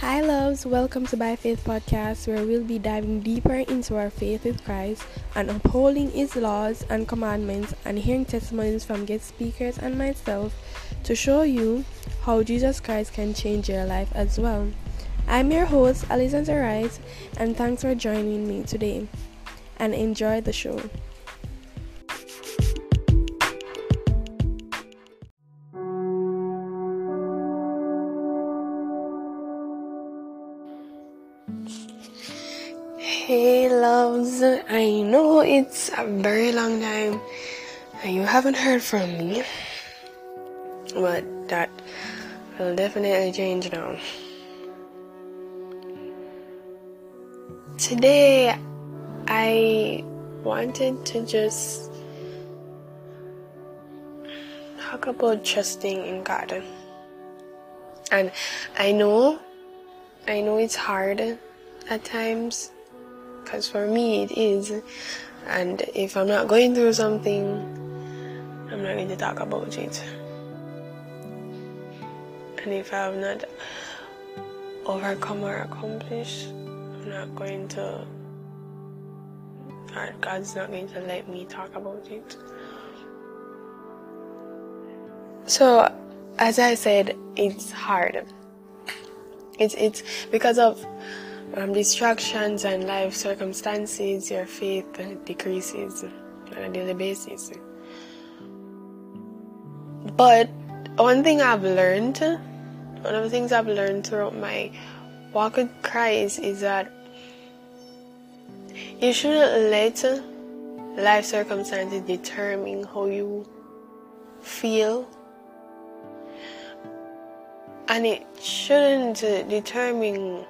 Hi, loves. Welcome to By Faith Podcast, where we'll be diving deeper into our faith with Christ and upholding His laws and commandments and hearing testimonies from guest speakers and myself to show you how Jesus Christ can change your life as well. I'm your host, Alexandra Wright, and thanks for joining me today. And enjoy the show. Hey loves, I know it's a very long time and you haven't heard from me, but that will definitely change now. Today, I wanted to just talk about trusting in God. And I know, I know it's hard at times because for me it is. And if I'm not going through something, I'm not going to talk about it. And if I have not overcome or accomplished, I'm not going to, or God's not going to let me talk about it. So, as I said, it's hard. It's it's because of um, distractions and life circumstances, your faith decreases on a daily basis. But one thing I've learned, one of the things I've learned throughout my walk with Christ is that you shouldn't let life circumstances determine how you feel. And it shouldn't determine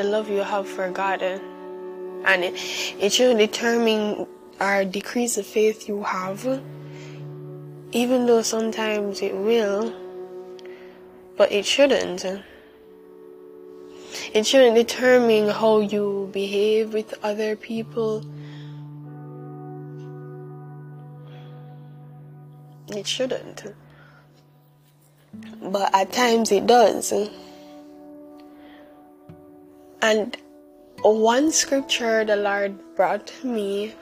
the love you have for God. Eh? And it, it should determine or decrease the faith you have, even though sometimes it will, but it shouldn't. It shouldn't determine how you behave with other people. It shouldn't. But at times it does. And one scripture the Lord brought to me,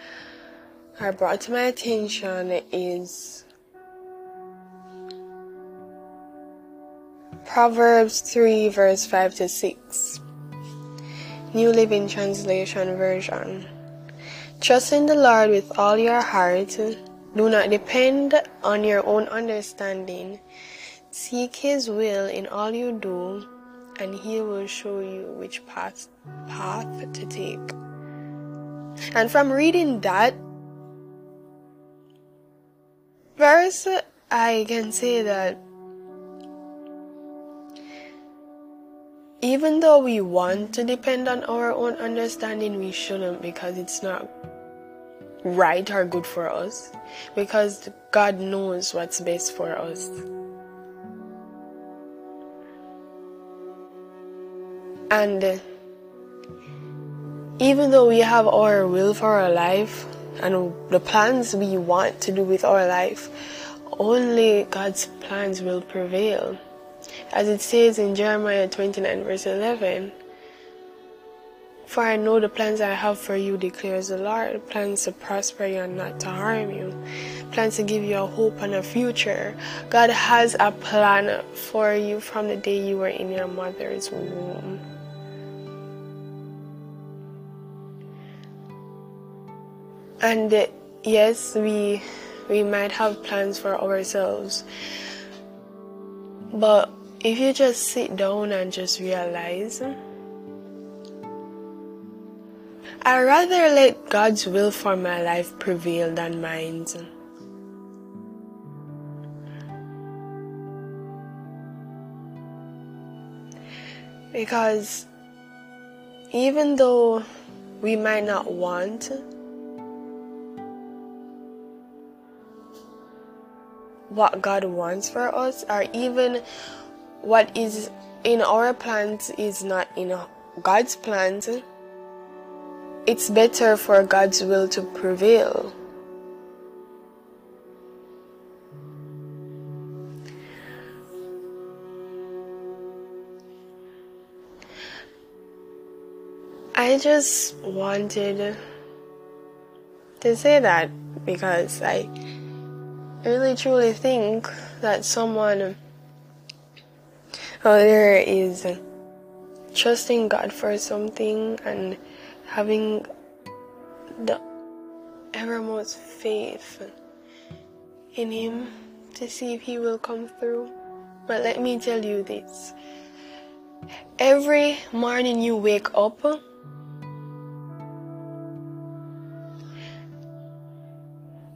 or brought to my attention, is Proverbs 3, verse 5 to 6. New Living Translation version. Trust in the Lord with all your heart. Do not depend on your own understanding. Seek His will in all you do and he will show you which path path to take. And from reading that verse, I can say that even though we want to depend on our own understanding, we shouldn't because it's not right or good for us. Because God knows what's best for us. And uh, even though we have our will for our life and the plans we want to do with our life, only God's plans will prevail. As it says in Jeremiah 29, verse 11, For I know the plans I have for you, declares the Lord plans to prosper you and not to harm you, plans to give you a hope and a future. God has a plan for you from the day you were in your mother's womb. And uh, yes, we we might have plans for ourselves. But if you just sit down and just realize I rather let God's will for my life prevail than mine. Because even though we might not want what God wants for us, or even what is in our plans is not in God's plans, it's better for God's will to prevail. I just wanted to say that because I really truly think that someone out there is trusting God for something and having the evermost faith in Him to see if He will come through. But let me tell you this every morning you wake up,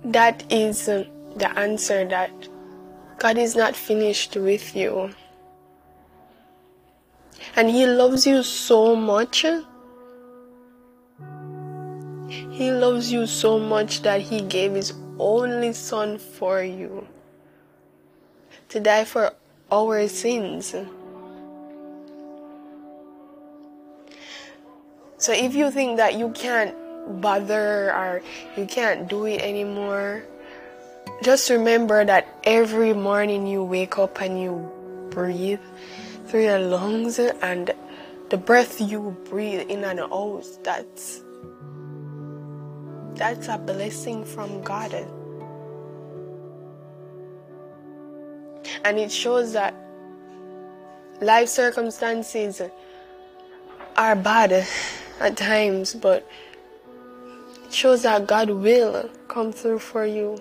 that is the answer that God is not finished with you. And He loves you so much. He loves you so much that He gave His only Son for you to die for our sins. So if you think that you can't bother or you can't do it anymore, just remember that every morning you wake up and you breathe through your lungs and the breath you breathe in and out, that's that's a blessing from God. And it shows that life circumstances are bad at times, but it shows that God will come through for you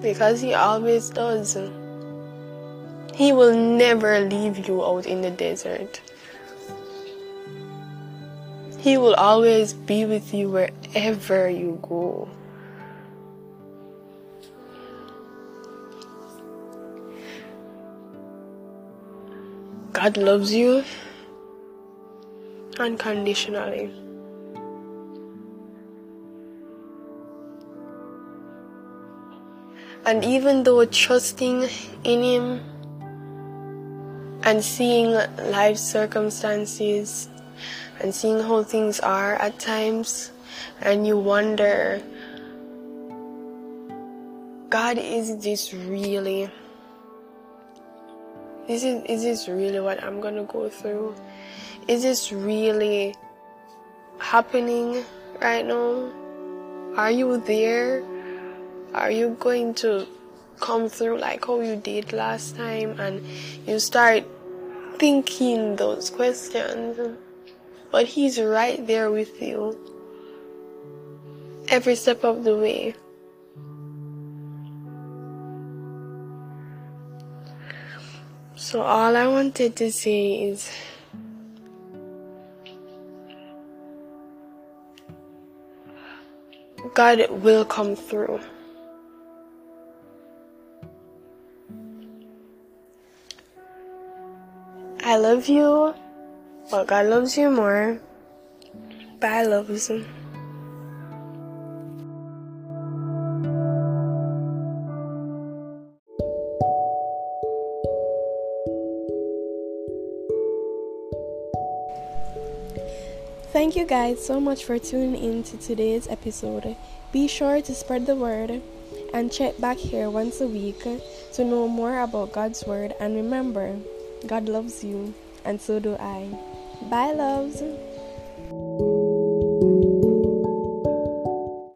because He always does. He will never leave you out in the desert. He will always be with you wherever you go. God loves you unconditionally. And even though trusting in Him and seeing life circumstances and seeing how things are at times, and you wonder, God, is this really? This Is is this really what I'm gonna go through? Is this really happening right now? Are you there? Are you going to come through like how you did last time? And you start thinking those questions. But He's right there with you every step of the way. So, all I wanted to say is God will come through. I love you, but God loves you more. Bye, loves. Thank you guys so much for tuning in to today's episode. Be sure to spread the word and check back here once a week to know more about God's word. And remember, God loves you, and so do I. Bye, loves.